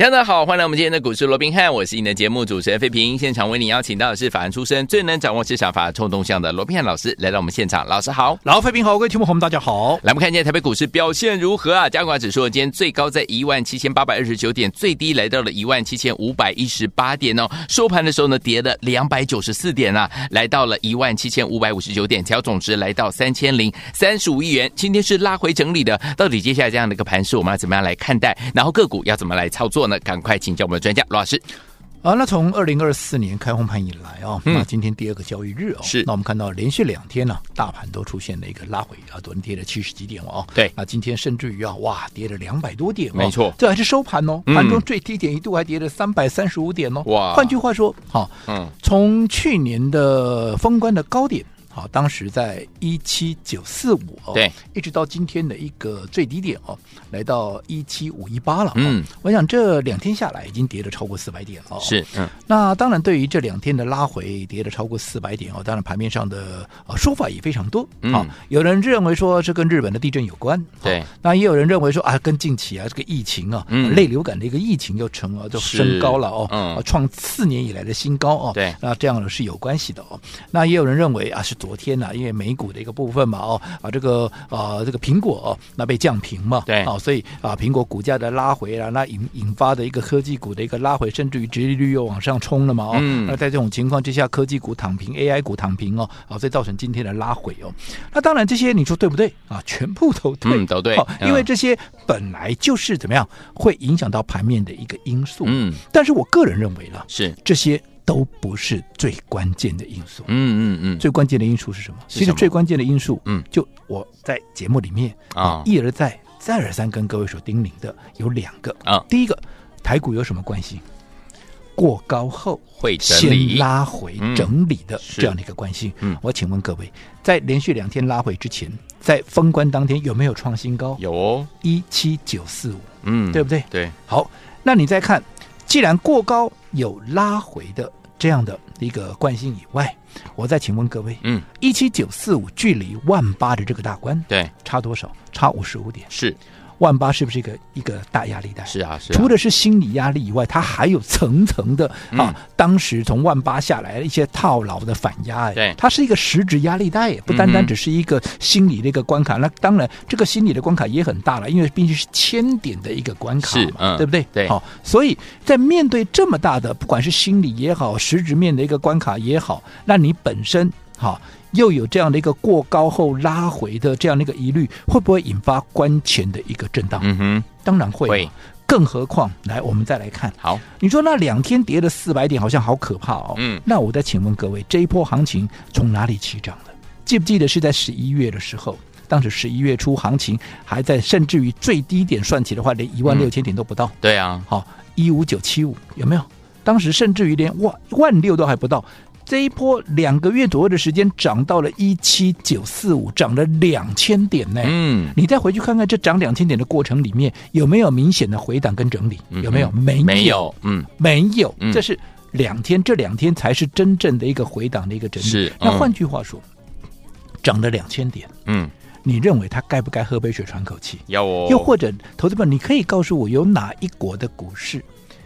大家好，欢迎来我们今天的股市罗宾汉，我是你的节目主持人费平。现场为你邀请到的是法案出身、最能掌握市场法冲动向的罗宾汉老师来到我们现场。老师好，老费平好，各位听众朋友们大家好。来，我们看一下台北股市表现如何啊？加权指数今天最高在一万七千八百二十九点，最低来到了一万七千五百一十八点哦。收盘的时候呢，跌了两百九十四点啊，来到了一万七千五百五十九点，调总值来到三千零三十五亿元。今天是拉回整理的，到底接下来这样的一个盘势，我们要怎么样来看待？然后个股要怎么来操作呢？赶快请教。我们的专家罗老师。啊，那从二零二四年开红盘以来啊，嗯、那今天第二个交易日哦，是。那我们看到连续两天呢、啊，大盘都出现了一个拉回啊，昨天跌了七十几点哦，对，那今天甚至于啊，哇，跌了两百多点、哦，没错，这还是收盘哦，盘中最低点一度还跌了三百三十五点哦，哇，换句话说，好、啊，嗯，从去年的封关的高点。好，当时在一七九四五哦，对，一直到今天的一个最低点哦，来到一七五一八了。嗯，我想这两天下来已经跌了超过四百点了。是，嗯，那当然，对于这两天的拉回跌了超过四百点哦，当然盘面上的呃说法也非常多。好，有人认为说是跟日本的地震有关，对，那也有人认为说啊，跟近期啊这个疫情啊，嗯。类流感的一个疫情又成了就升高了哦，嗯，创四年以来的新高哦，对，那这样呢是有关系的哦。那也有人认为啊是。昨天呢、啊，因为美股的一个部分嘛，哦啊，这个啊，这个苹果、哦、那被降平嘛，对，哦，所以啊，苹果股价的拉回啊，那引引发的一个科技股的一个拉回，甚至于殖利率又往上冲了嘛，哦，嗯、那在这种情况之下，科技股躺平，AI 股躺平哦，啊，所以造成今天的拉回哦。那当然这些你说对不对？啊？全部都对，嗯、都对、啊，因为这些本来就是怎么样会影响到盘面的一个因素，嗯，但是我个人认为呢，是。这些。都不是最关键的因素。嗯嗯嗯，最关键的因素是什么？其实最关键的因素，嗯，就我在节目里面啊一而再、再而三跟各位所叮咛的有两个啊。第一个，台股有什么关系？过高后会先拉回整理的这样的一个关系。嗯，我请问各位，在连续两天拉回之前，在封关当天有没有创新高？有哦，一七九四五，嗯，对不对？对。好，那你再看，既然过高有拉回的。这样的一个惯性以外，我再请问各位，嗯，一七九四五距离万八的这个大关，对，差多少？差五十五点，是。万八是不是一个一个大压力带？是啊，是。除了是心理压力以外，它还有层层的啊。当时从万八下来的一些套牢的反压，哎，对，它是一个实质压力带，不单单只是一个心理的一个关卡。那当然，这个心理的关卡也很大了，因为毕竟是千点的一个关卡嘛，对不对？对。好，所以在面对这么大的，不管是心理也好，实质面的一个关卡也好，那你本身好。又有这样的一个过高后拉回的这样的一个疑虑，会不会引发关前的一个震荡？嗯哼，当然会。会，更何况，来，我们再来看。好，你说那两天跌了四百点，好像好可怕哦。嗯，那我再请问各位，这一波行情从哪里起涨的？记不记得是在十一月的时候？当时十一月初行情还在，甚至于最低点算起的话，连一万六千点都不到。嗯、对啊，好，一五九七五有没有？当时甚至于连万万六都还不到。这一波两个月左右的时间涨到了一七九四五，涨了两千点呢。嗯，你再回去看看这涨两千点的过程里面有没有明显的回档跟整理？有没有？没没有。嗯，没有。这是两天，这两天才是真正的一个回档的一个整理。是。那换句话说，涨了两千点。嗯，你认为他该不该喝杯水喘口气？要哦。又或者，投资们，你可以告诉我，有哪一国的股市，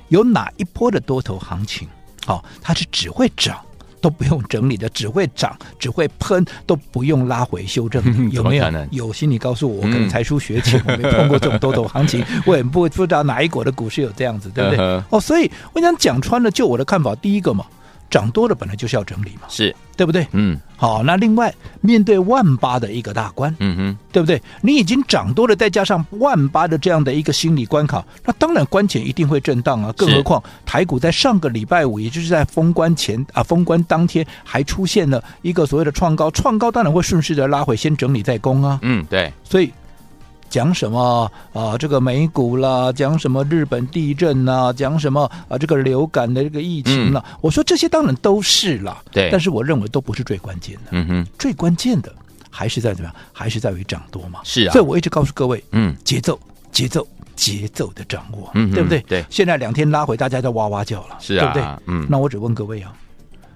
有哪一波的多头行情？好，它是只会涨。都不用整理的，只会涨，只会喷，都不用拉回修正，有没有？有心你告诉我，我可能才疏学浅，嗯、我没碰过这种多头行情，我也不不知道哪一国的股市有这样子，对不对？嗯、哦，所以我想讲穿了，就我的看法，第一个嘛。涨多了本来就是要整理嘛，是对不对？嗯，好，那另外面对万八的一个大关，嗯哼，对不对？你已经涨多了，再加上万八的这样的一个心理关卡，那当然关前一定会震荡啊。更何况台股在上个礼拜五，也就是在封关前啊，封关当天还出现了一个所谓的创高，创高当然会顺势的拉回，先整理再攻啊。嗯，对，所以。讲什么啊？这个美股啦，讲什么日本地震啦？讲什么啊？这个流感的这个疫情啦？嗯、我说这些当然都是啦，对。但是我认为都不是最关键的。嗯哼，最关键的还是在怎么样？还是在于涨多嘛？是啊，所以我一直告诉各位，嗯，节奏，节奏，节奏的掌握，嗯对不对？对现在两天拉回，大家在哇哇叫了，是啊对不对？嗯那我只问各位啊，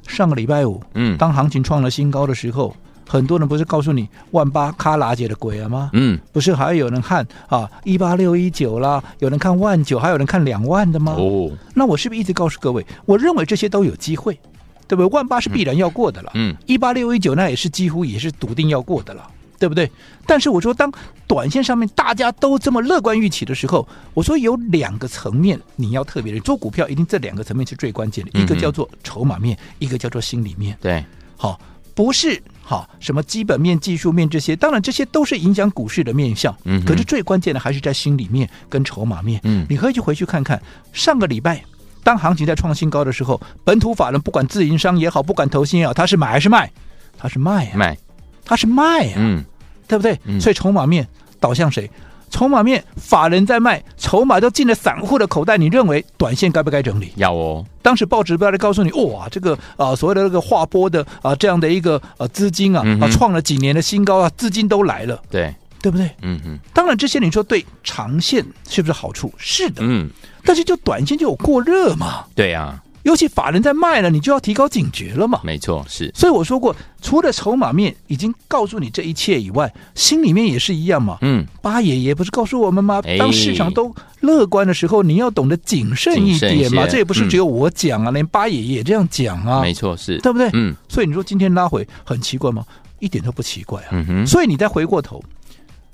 上个礼拜五，嗯当行情创了新高的时候，很多人不是告诉你万八卡拉姐的鬼了吗？嗯，不是还有人看啊一八六一九啦，有人看万九，还有人看两万的吗？哦，那我是不是一直告诉各位，我认为这些都有机会，对不对？万八是必然要过的了，嗯，一八六一九那也是几乎也是笃定要过的了，对不对？但是我说，当短线上面大家都这么乐观预期的时候，我说有两个层面你要特别的做股票，一定这两个层面是最关键的，一个叫做筹码面，一个叫做心里面。对，好，不是好什么基本面、技术面这些，当然这些都是影响股市的面相。嗯可是最关键的还是在心里面跟筹码面。嗯你可以去回去看看上个礼拜。当行情在创新高的时候，本土法人不管自营商也好，不管投信也好，他是买还是卖？他是卖啊，卖，他是卖啊，嗯，对不对？嗯所以筹码面导向谁？筹码面法人在卖，筹码都进了散户的口袋。你认为短线该不该整理？要哦，当时报纸不要来告诉你，哇，这个啊、呃、所谓的那个划拨的啊、呃、这样的一个呃资金啊嗯啊创了几年的新高啊，资金都来了，对，对不对？嗯嗯当然这些你说对长线是不是好处？是的，嗯，但是就短线就有过热嘛。对啊，尤其法人在卖了，你就要提高警觉了嘛。没错，是，所以我说过，除了筹码面已经告诉你这一切以外，心里面也是一样嘛。嗯，八爷爷不是告诉我们吗哎？当市场都乐观的时候，你要懂得谨慎一谨慎一点嘛。这也不是只有我讲啊，连八爷爷也这样讲啊，没错，是，对不对？嗯所以你说今天拉回很奇怪吗？一点都不奇怪啊。嗯哼，所以你再回过头，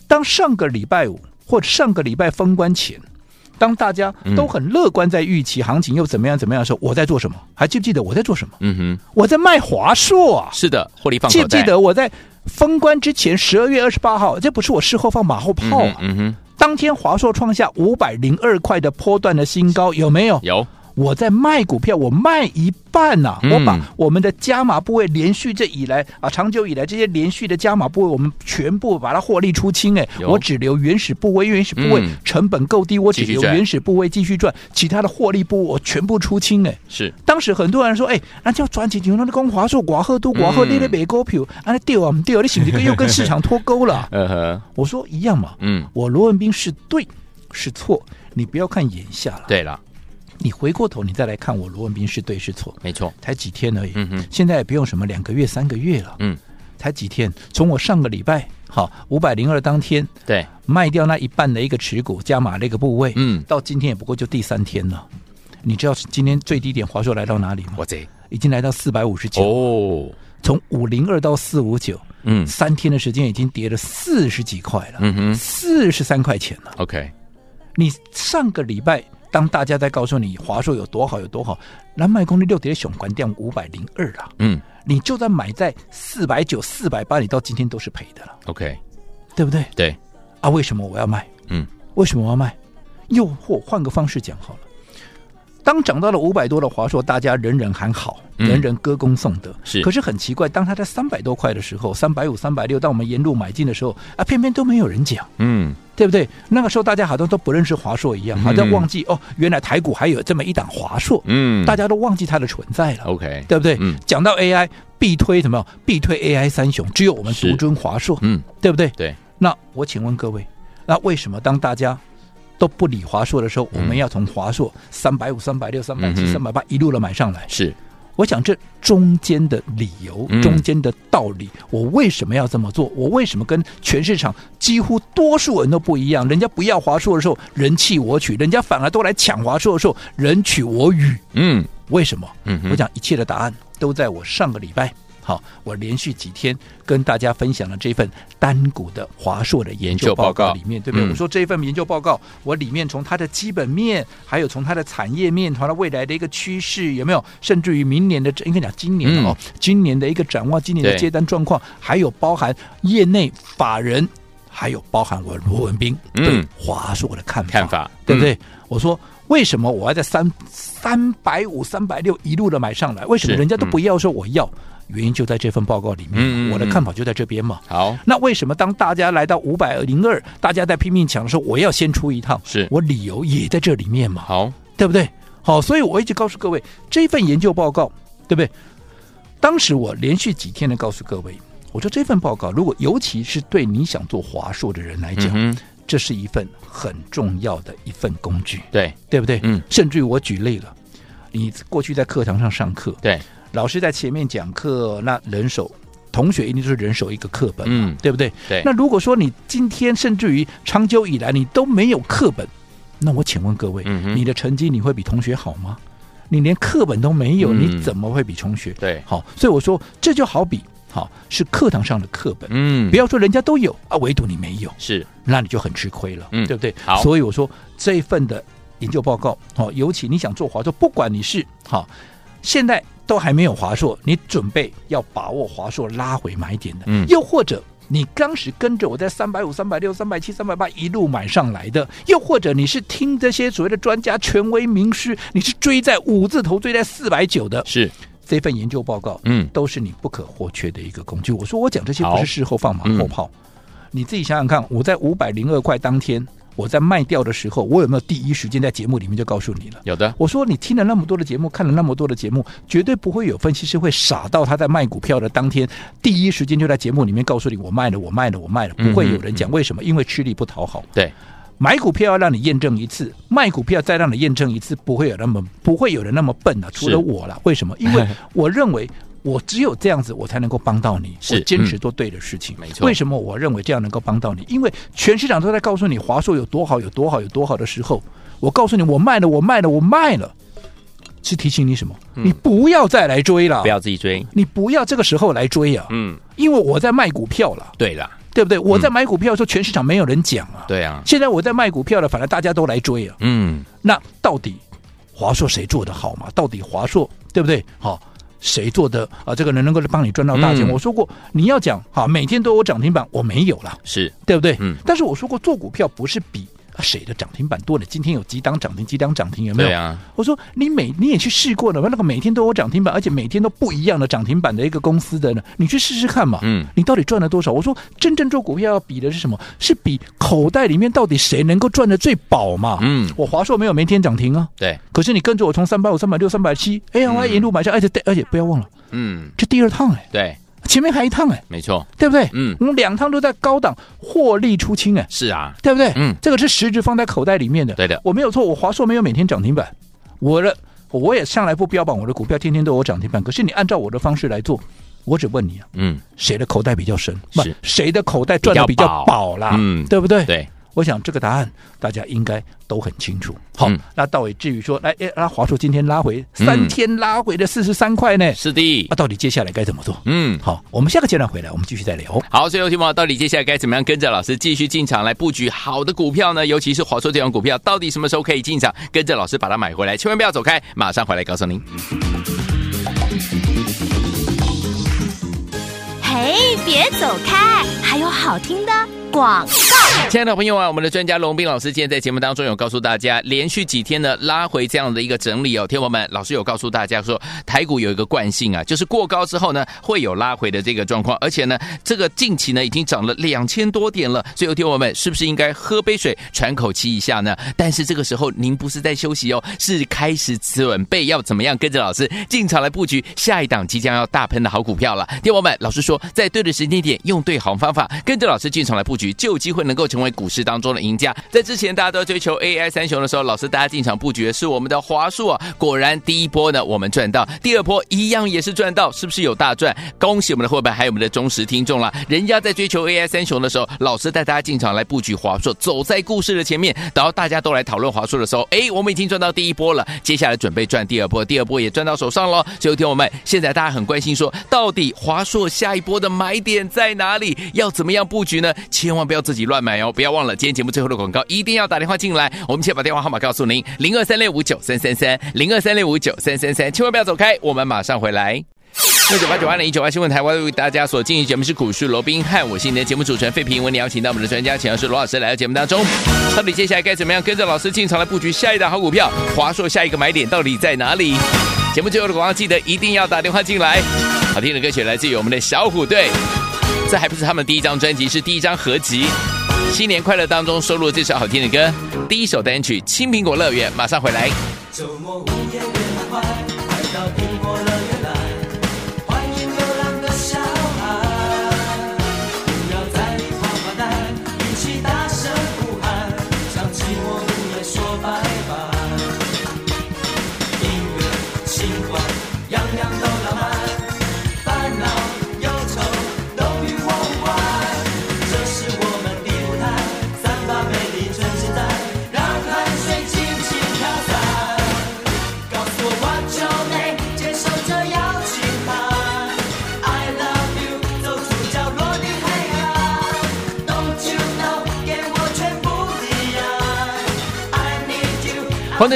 当上个礼拜五或者上个礼拜封关前，当大家都很乐观在预期行情又怎么样怎么样的时候，我在做什么？还记不记得我在做什么？嗯哼，我在卖华硕啊！是的，获利放记不，记得我在封关之前，十二月二十八号，这不是我事后放马后炮啊！嗯哼，当天华硕创下五百零二块的波段的新高，有没有？有，我在卖股票，我卖一半呐、嗯。我把我们的加码部位连续这以来啊，长久以来这些连续的加码部位，我们全部把它获利出清。哎，我只留原始部位，原始部位嗯。成本够低，我只留原始部位继续赚，其他的获利部位我全部出清。哎，是，当时很多人说，哎，那叫赚钱牛那光华硕寡赫都寡赫，嗯你咧买股票，啊那掉啊不掉，你是不是又跟市场脱钩了？我说一样嘛，嗯，我罗文斌是对是错，你不要看眼下了，对了，你回过头你再来看我罗文斌是对是错。没错，才几天而已，嗯哼。现在也不用什么两个月、三个月了，嗯，才几天。从我上个礼拜好五百零二当天对，卖掉那一半的一个持股加码那个部位，嗯，到今天也不过就第三天了。你知道今天最低点华硕来到哪里吗？我这，已经来到四百五十九，哦，从五零二到四五九，嗯。三天的时间已经跌了四十几块了，嗯哼。四十三块钱了。，OK，你上个礼拜，当大家在告诉你华硕有多好有多好，蓝麦功率六点熊关掉五百零二了。嗯你就算买在四百九、四百八，你到今天都是赔的了，，OK，对不对？对，啊，为什么我要卖？嗯，为什么我要卖？又或换个方式讲好了，当涨到了五百多的华硕，大家人人喊好，嗯人人歌功颂德。是可是很奇怪，当它在三百多块的时候，三百五、三百六，当我们沿路买进的时候，啊，偏偏都没有人讲。嗯，对不对？那个时候大家好像都不认识华硕一样，好像忘记、哦，原来台股还有这么一档华硕，嗯，大家都忘记它的存在了。OK，对不对？嗯讲到 AI，必推什么？必推 AI 三雄，只有我们独尊华硕，嗯，对不对？对，那我请问各位，那为什么当大家都不理华硕的时候，嗯我们要从华硕三百五、三百六、三百七、三百八一路的买上来？是，我想这中间的理由嗯，中间的道理，我为什么要这么做？我为什么跟全市场几乎多数人都不一样？人家不要华硕的时候，人弃我取；人家反而都来抢华硕的时候，人取我予。嗯为什么？嗯，我讲一切的答案都在我上个礼拜。好，我连续几天跟大家分享了这份单股的华硕的研究报告里面，对不对？嗯我说这一份研究报告，我里面从它的基本面，还有从它的产业面，从它未来的一个趋势，有没有？甚至于明年的，应该讲今年的哦，今年的一个展望，今年的接单状况，还有包含业内法人，还有包含我罗文斌嗯对华硕的看法，看法对不对？我说为什么我要在三三百五、三百六一路的买上来？为什么人家都不要说我要？原因就在这份报告里面，嗯嗯嗯我的看法就在这边嘛。好，那为什么当大家来到五百零二，大家在拼命抢的时候，我要先出一趟？是我理由也在这里面嘛，好，对不对？好，所以我一直告诉各位，这份研究报告，对不对？当时我连续几天的告诉各位，我说这份报告，如果尤其是对你想做华硕的人来讲，嗯这是一份很重要的一份工具，对对不对？嗯甚至于我举例了，你过去在课堂上上课，对，老师在前面讲课，那人手同学一定就是人手一个课本嘛，嗯对不对？对那如果说你今天甚至于长久以来你都没有课本，那我请问各位，嗯你的成绩你会比同学好吗？你连课本都没有，嗯你怎么会比同学？对好，所以我说这就好比好是课堂上的课本，嗯不要说人家都有啊，唯独你没有，是那你就很吃亏了，嗯对不对？好所以我说这一份的研究报告，好，尤其你想做华硕，不管你是好，现在都还没有华硕，你准备要把握华硕拉回买点的，嗯。又或者。你当时跟着我在三百五、三百六、三百七、三百八一路买上来的，又或者你是听这些所谓的专家、权威名师，你是追在五字头、追在四百九的，是，这份研究报告，嗯。都是你不可或缺的一个工具。我说我讲这些不是事后放马后炮，你自己想想看，我在五百零二块当天，我在卖掉的时候，我有没有第一时间在节目里面就告诉你了？有的，我说你听了那么多的节目，看了那么多的节目，绝对不会有分析师会傻到他在卖股票的当天，第一时间就在节目里面告诉你我卖了，我卖了，我卖了，不会有人讲嗯为什么？因为吃力不讨好。对，买股票要让你验证一次，卖股票再让你验证一次，不会有那么不会有人那么笨啊，除了我了。为什么？因为 我认为我只有这样子，我才能够帮到你。是我坚持做对的事情，嗯没错为什么我认为这样能够帮到你？因为全市场都在告诉你华硕有多好，有多好，有多好的时候，我告诉你我卖了，我卖了，我卖了，是提醒你什么？你不要再来追了，嗯不要自己追，你不要这个时候来追啊，嗯，因为我在卖股票了，对了，对不对？我在买股票的时候，全市场没有人讲啊。对啊，现在我在卖股票了，反而大家都来追啊。嗯，那到底华硕谁做的好嘛？到底华硕对不对？好、谁做的啊？这个人能够帮你赚到大钱？嗯我说过，你要讲好，每天都有涨停板，我没有了，是，对不对？嗯但是我说过，做股票不是比。啊谁的涨停板多了？今天有几档涨停，几档涨停，有没有？对啊，我说你每你也去试过了，那个每天都有涨停板，而且每天都不一样的涨停板的一个公司的呢，你去试试看嘛。嗯，你到底赚了多少？我说真正做股票要比的是什么？是比口袋里面到底谁能够赚的最饱嘛。嗯我华硕没有每天涨停啊，对，可是你跟着我从三百五、三百六、三百七，哎呀，我一路买下，而且而且不要忘了，嗯，这第二趟哎，对，前面还一趟哎，没错，对不对？嗯我们两趟都在高档获利出清哎，是啊，对不对？嗯这个是实质放在口袋里面的。对的我没有错，我华硕没有每天涨停板，我的我也向来不标榜我的股票天天都有涨停板。可是你按照我的方式来做，我只问你啊，嗯，谁的口袋比较深？不是谁的口袋赚的比较饱啦？嗯对不对？对，我想这个答案大家应该都很清楚。好，嗯那到底至于说，来，哎，那华硕今天拉回三天拉回的四十三块呢？是的那、，到底接下来该怎么做？嗯。好，我们下个阶段回来，我们继续再聊。好，所以有听友到底接下来该怎么样跟着老师继续进场来布局好的股票呢？尤其是华硕这种股票，到底什么时候可以进场？跟着老师把它买回来，千万不要走开，马上回来告诉您。嘿，别走开，还有好听的广告。亲爱的朋友啊，我们的专家龙斌老师今天在节目当中有告诉大家，连续几天呢拉回这样的一个整理哦，听友们，老师有告诉大家说，台股有一个惯性啊，就是过高之后呢会有拉回的这个状况，而且呢这个近期呢已经涨了两千多点了，所以有听友们是不是应该喝杯水喘口气一下呢？但是这个时候您不是在休息哦，是开始准备要怎么样跟着老师进场来布局下一档即将要大喷的好股票了。听友们，老师说在对的时间点用对好方法，跟着老师进场来布局，就有机会能够成为股市当中的赢家。在之前大家都追求 AI 三雄的时候，老师大家进场布局的是我们的华硕啊，果然第一波呢我们赚到，第二波一样也是赚到，是不是有大赚？恭喜我们的伙伴还有我们的忠实听众啦！人家在追求 AI 三雄的时候，老师带大家进场来布局华硕，走在故事的前面。然后大家都来讨论华硕的时候，哎，我们已经赚到第一波了，接下来准备赚第二波，第二波也赚到手上了。所以听我们，现在大家很关心说，到底华硕下一波的买点在哪里？要怎么样布局呢？千千万不要自己乱买哦！不要忘了，今天节目最后的广告一定要打电话进来。我们先把电话号码告诉您：零二三六五九三三三，零二三六五九三三三，千万不要走开，我们马上回来。六九八九二零一九八新闻台湾为大家所进行节目是股市罗宾汉，我是你的节目主持人费平，为你邀请到我们的专家，请的是罗老师来到节目当中。到底接下来该怎么样跟着老师进场来布局下一档好股票？华硕下一个买点到底在哪里？节目最后的广告记得一定要打电话进来。好听的歌曲来自于我们的小虎队，这还不是他们第一张专辑，是第一张合辑。新年快乐当中收录这首好听的歌，第一首单曲《青苹果乐园》，马上回来。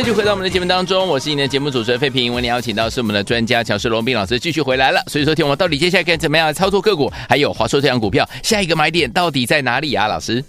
续回到我们的节目当中，我是你的节目主持人费平。为你邀请到是我们的专家乔世龙斌老师继续回来了。所以说，听我们到底接下来该怎么样操作个股？还有华硕这样股票，下一个买点到底在哪里啊？老师，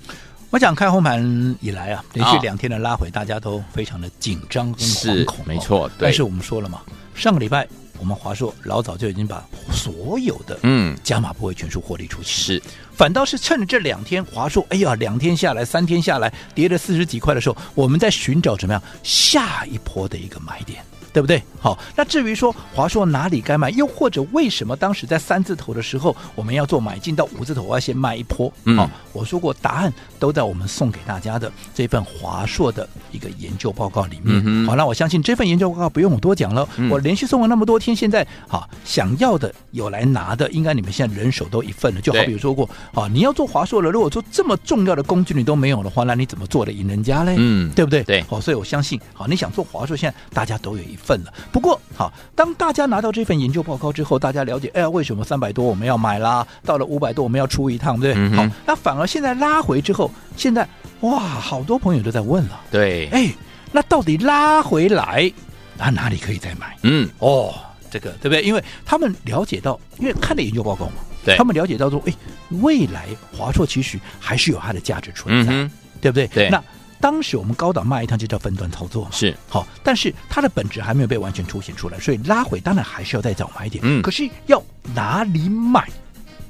我想开红盘以来啊，连续两天的拉回，大家都非常的紧张跟惶恐，没错。对，但是我们说了嘛，上个礼拜。我们华硕老早就已经把所有的嗯加码部位全数获利出去，是，反倒是趁着这两天华硕，哎呀，两天下来，三天下来跌了四十几块的时候，我们在寻找怎么样下一波的一个买点。对不对？好，那至于说华硕哪里该买，又或者为什么当时在三字头的时候我们要做买进，到五字头我要先卖一波？嗯，好，我说过答案都在我们送给大家的这份华硕的一个研究报告里面。嗯、好，那我相信这份研究报告不用我多讲了。嗯、我连续送了那么多天，现在好想要的有来拿的，应该你们现在人手都一份了。就好比说过，啊，你要做华硕了，如果说这么重要的工具你都没有的话，那你怎么做的赢人家嘞？嗯，对不对？对，好，所以我相信，好，你想做华硕，现在大家都有一。份了，不过好，当大家拿到这份研究报告之后，大家了解，哎呀，为什么三百多我们要买啦？到了五百多我们要出一趟，对不对？嗯、好，那反而现在拉回之后，现在哇，好多朋友都在问了，对，哎，那到底拉回来，那哪里可以再买？嗯，哦，这个对不对？因为他们了解到，因为看了研究报告嘛，对，他们了解到说，哎，未来华硕其实还是有它的价值存在，嗯、对不对？对，那。当时我们高档卖一趟就叫分段操作嘛，是好，但是它的本质还没有被完全凸显出来，所以拉回当然还是要再早买一点。嗯，可是要哪里买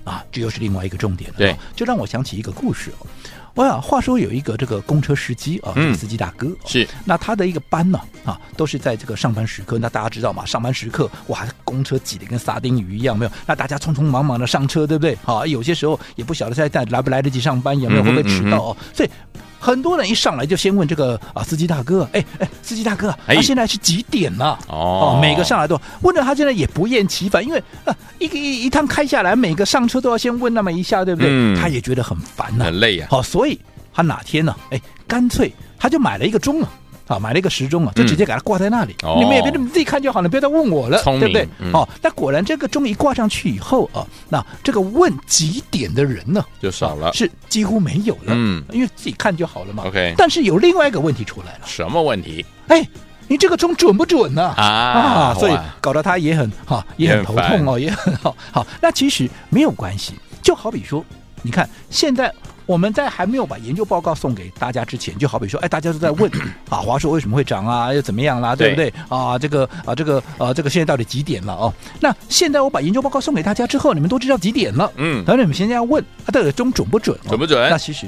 啊？这又是另外一个重点了。对，就让我想起一个故事哦。我想话说有一个这个公车司机啊，这个司机大哥、哦、是，那他的一个班呢啊，都是在这个上班时刻。那大家知道嘛，上班时刻哇，公车挤得跟沙丁鱼一样，没有？那大家匆匆忙忙的上车，对不对？好，有些时候也不晓得在在来不来得及上班，有没有会不会迟到哦？嗯嗯嗯、所以。很多人一上来就先问这个啊，司机大哥，哎哎，司机大哥，他、啊、现在是几点了？哦，哦，每个上来都问了，他现在也不厌其烦，因为啊，一个一一趟开下来，每个上车都要先问那么一下，对不对？嗯、他也觉得很烦呐、啊，很累呀、啊。好，所以他哪天呢？哎，干脆他就买了一个钟啊。啊，买了一个时钟啊，就直接给它挂在那里。嗯、你们也别你们自己看就好了，不要再问我了，对不对？嗯、哦，那果然这个钟一挂上去以后啊，那这个问几点的人呢就少了，是几乎没有了。嗯，因为自己看就好了嘛。OK。但是有另外一个问题出来了。什么问题？哎，你这个钟准不准呢？啊，啊所以搞得他也很哈，也很头痛哦，也很好。好，那其实没有关系，就好比说，你看现在。我们在还没有把研究报告送给大家之前，就好比说，哎，大家都在问 啊，华硕为什么会涨啊，又怎么样啦，对不对？啊，这个啊，这个啊，这个现在到底几点了哦？那现在我把研究报告送给大家之后，你们都知道几点了？嗯，然后你们现在要问，啊，到底中准不准？准不准？那其实，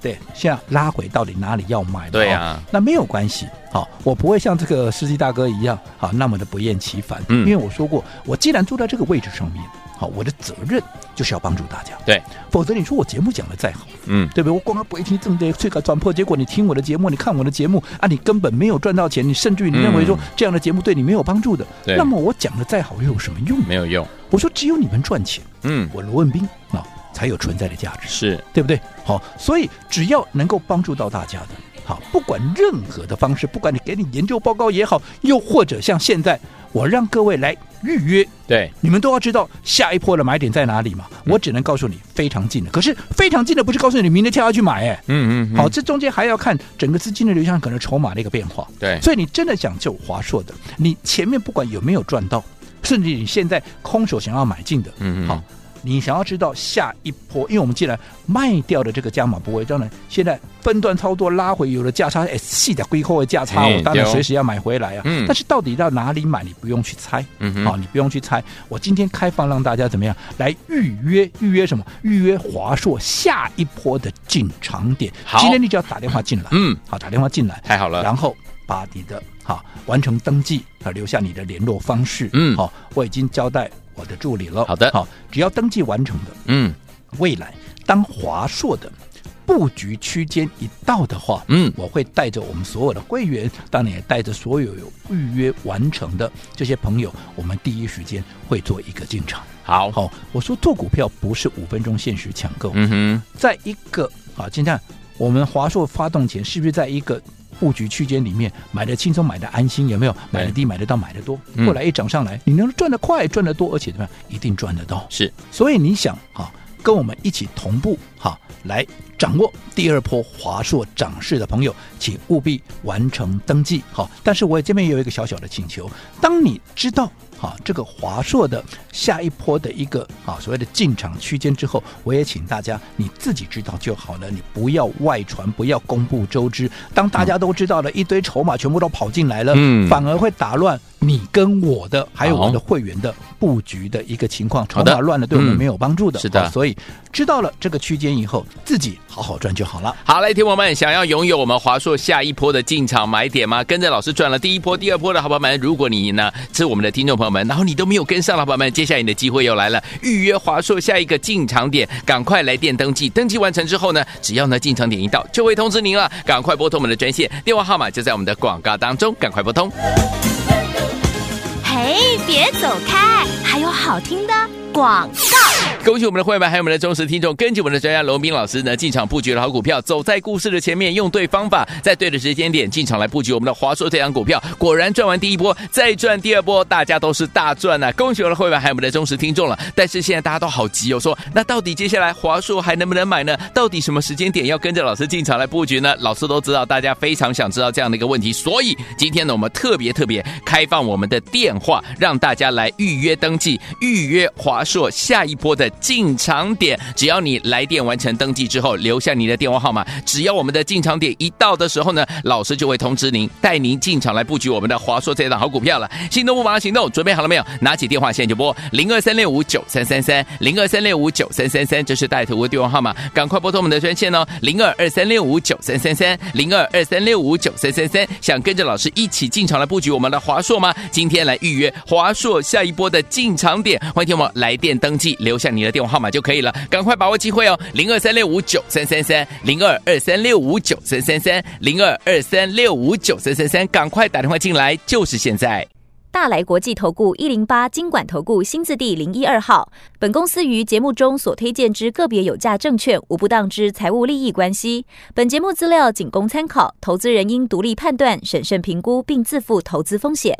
对，现在拉回到底哪里要买？对呀，那没有关系，好，我不会像这个司机大哥一样，好，那么的不厌其烦，嗯，因为我说过，我既然坐在这个位置上面。好，我的责任就是要帮助大家。对，否则你说我节目讲的再好，嗯，对不对？我光不一听正的最高转破，结果你听我的节目，你看我的节目啊，你根本没有赚到钱，你甚至于你认为说这样的节目对你没有帮助的，嗯、那么我讲的再好又有什么用？没有用。我说只有你们赚钱，嗯，我罗文斌啊才有存在的价值，是对不对？好，所以只要能够帮助到大家的，好，不管任何的方式，不管你给你研究报告也好，又或者像现在我让各位来。预约，对，你们都要知道下一波的买点在哪里嘛？嗯、我只能告诉你非常近的，可是非常近的不是告诉你明天跳下去买哎，嗯，嗯嗯，好，这中间还要看整个资金的流向，可能筹码的一个变化，对，所以你真的讲究华硕的，你前面不管有没有赚到，甚至你现在空手想要买进的，嗯嗯，好。你想要知道下一波，因为我们既然卖掉的这个加码部位，当然现在分段操作拉回有了价差，哎，细的归后的价差，我当然随时要买回来啊。嗯。但是到底到哪里买，你不用去猜。好，你不用去猜。我今天开放让大家怎么样来预约？预约什么？预约华硕下一波的进场点。好。今天你只要打电话进来。嗯。好，打电话进来。太好了。然后把你的好完成登记啊，留下你的联络方式。嗯。好，我已经交代。我的助理了，好的，好，只要登记完成的，嗯，未来当华硕的布局区间一到的话，嗯，我会带着我们所有的会员，当然也带着所有有预约完成的这些朋友，我们第一时间会做一个进场。好，好，我说做股票不是五分钟限时抢购，嗯哼，在一个啊，今天我们华硕发动前是不是在一个？布局区间里面买的轻松，买的安心，有没有？买的低，买得到，买的多。后来一涨上来，你能赚得快，赚得多，而且怎么样？一定赚得到。是，所以你想哈，跟我们一起同步哈，来掌握第二波华硕涨势的朋友，请务必完成登记好。但是我这边也有一个小小的请求，当你知道。啊，这个华硕的下一波的一个啊所谓的进场区间之后，我也请大家你自己知道就好了，你不要外传，不要公布周知。当大家都知道了，一堆筹码全部都跑进来了，嗯，反而会打乱你跟我的还有我的会员的布局的一个情况，筹码乱了对我们没有帮助的。是的，所以知道了这个区间以后，自己好好赚就好了。好，来，听我们想要拥有我们华硕下一波的进场买点吗？跟着老师赚了第一波、第二波的好朋友们，如果你呢是我们的听众朋友们，然后你都没有跟上的朋友们，接下来你的机会又来了，预约华硕下一个进场点，赶快来电登记。登记完成之后呢，只要呢进场点一到，就会通知您了。赶快拨通我们的专线，电话号码就在我们的广告当中，赶快拨通。嘿，别走开，还有好听的广告。恭喜我们的会员，还有我们的忠实听众，跟着我们的专家罗宾老师呢，进场布局的好股票，走在故事的前面，用对方法，在对的时间点进场来布局我们的华硕这档股票，果然赚完第一波，再赚第二波，大家都是大赚呐、恭喜我们的会员，还有我们的忠实听众了。但是现在大家都好急哦，说那到底接下来华硕还能不能买呢？到底什么时间点要跟着老师进场来布局呢？老师都知道，大家非常想知道这样的一个问题，所以今天呢，我们特别特别开放我们的电话，让大家来预约登记，预约华硕下一波的进场点，只要你来电完成登记之后，留下你的电话号码，只要我们的进场点一到的时候呢，老师就会通知您，带您进场来布局我们的华硕这档好股票了。心动不马上行动，准备好了没有？拿起电话现在就拨零二三六五九三三三零二三六五九三三三，这是带头的电话号码，赶快拨通我们的专线哦，零二二三六五九三三三零二二三六五九三三三，想跟着老师一起进场来布局我们的华硕吗？今天来预约华硕下一波的进场点，欢迎听我来电登记，留下你的电话号码就可以了，赶快把握机会哦！零二三六五九三三三，零二二三六五九三三三，零二二三六五九三三三，赶快打电话进来，就是现在！大来国际投顾一零八金管投顾新字第零一二号，本公司于节目中所推荐之个别有价证券，无不当之财务利益关系。本节目资料仅供参考，投资人应独立判断、审慎评估，并自负投资风险。